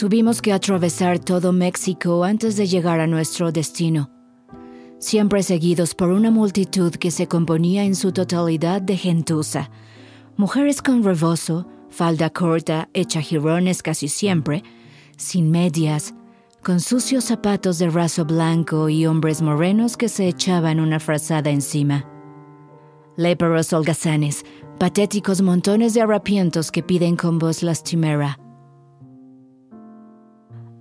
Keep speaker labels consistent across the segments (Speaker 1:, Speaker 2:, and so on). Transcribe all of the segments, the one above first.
Speaker 1: Tuvimos que atravesar todo México antes de llegar a nuestro destino, siempre seguidos por una multitud que se componía en su totalidad de gentuza, mujeres con rebozo, falda corta, hecha jirones casi siempre, sin medias, con sucios zapatos de raso blanco y hombres morenos que se echaban una frazada encima. Léperos holgazanes, patéticos montones de harapientos que piden con voz lastimera.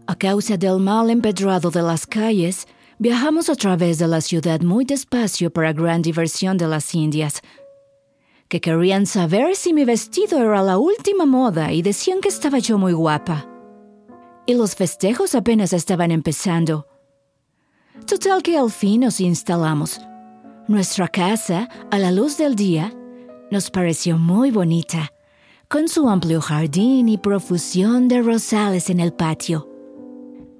Speaker 1: A causa del mal empedrado de las calles, viajamos a través de la ciudad muy despacio para gran diversión de las indias, que querían saber si mi vestido era la última moda y decían que estaba yo muy guapa. Y los festejos apenas estaban empezando. Total que al fin nos instalamos. Nuestra casa, a la luz del día, nos pareció muy bonita, con su amplio jardín y profusión de rosales en el patio.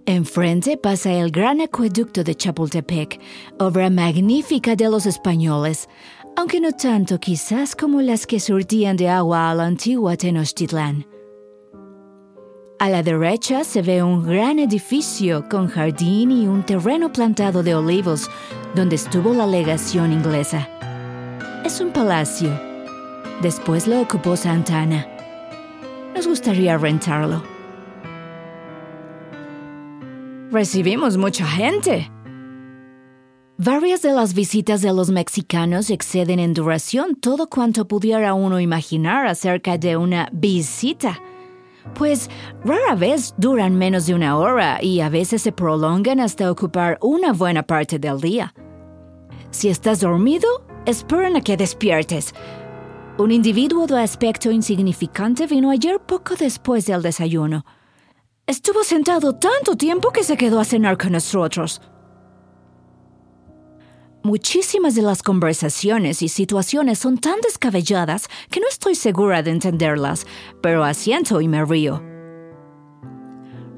Speaker 1: Enfrente pasa el gran acueducto de Chapultepec, obra magnífica de los españoles, aunque no tanto quizás como las que surtían de agua a la antigua Tenochtitlán. A la derecha se ve un gran edificio con jardín y un terreno plantado de olivos donde estuvo la legación inglesa. Es un palacio. Después lo ocupó Santana. Nos gustaría rentarlo. Recibimos mucha gente. Varias de las visitas de los mexicanos exceden en duración todo cuanto pudiera uno imaginar acerca de una visita, pues rara vez duran menos de una hora y a veces se prolongan hasta ocupar una buena parte del día. Si estás dormido, esperan a que despiertes. Un individuo de aspecto insignificante vino ayer poco después del desayuno. Estuvo sentado tanto tiempo que se quedó a cenar con nosotros. Muchísimas de las conversaciones y situaciones son tan descabelladas que no estoy segura de entenderlas, pero asiento y me río.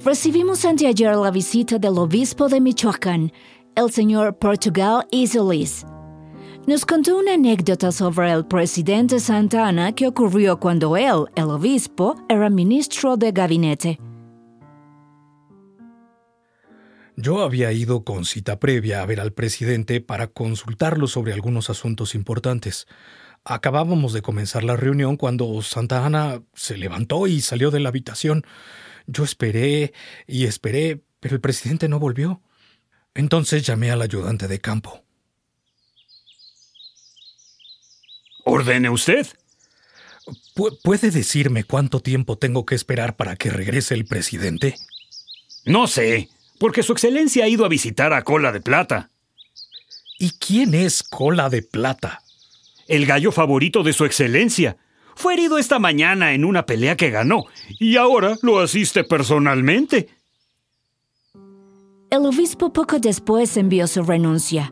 Speaker 1: Recibimos anteayer la visita del obispo de Michoacán, el señor Portugal Isolis. Nos contó una anécdota sobre el presidente Santana que ocurrió cuando él, el obispo, era ministro de gabinete.
Speaker 2: Yo había ido con cita previa a ver al presidente para consultarlo sobre algunos asuntos importantes. Acabábamos de comenzar la reunión cuando Santa Ana se levantó y salió de la habitación. Yo esperé y esperé, pero el presidente no volvió. Entonces llamé al ayudante de campo.
Speaker 3: Ordene usted.
Speaker 2: ¿Puede decirme cuánto tiempo tengo que esperar para que regrese el presidente?
Speaker 3: No sé porque Su Excelencia ha ido a visitar a Cola de Plata.
Speaker 2: ¿Y quién es Cola de Plata?
Speaker 3: El gallo favorito de Su Excelencia. Fue herido esta mañana en una pelea que ganó y ahora lo asiste personalmente.
Speaker 1: El obispo poco después envió su renuncia.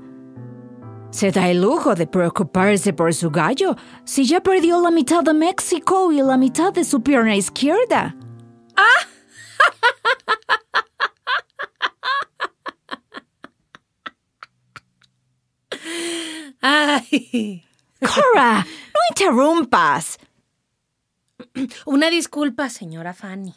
Speaker 1: Se da el lujo de preocuparse por su gallo si ya perdió la mitad de México y la mitad de su pierna izquierda. ¡Ah!
Speaker 4: Ay.
Speaker 1: Cora, no interrumpas.
Speaker 4: Una disculpa, señora Fanny.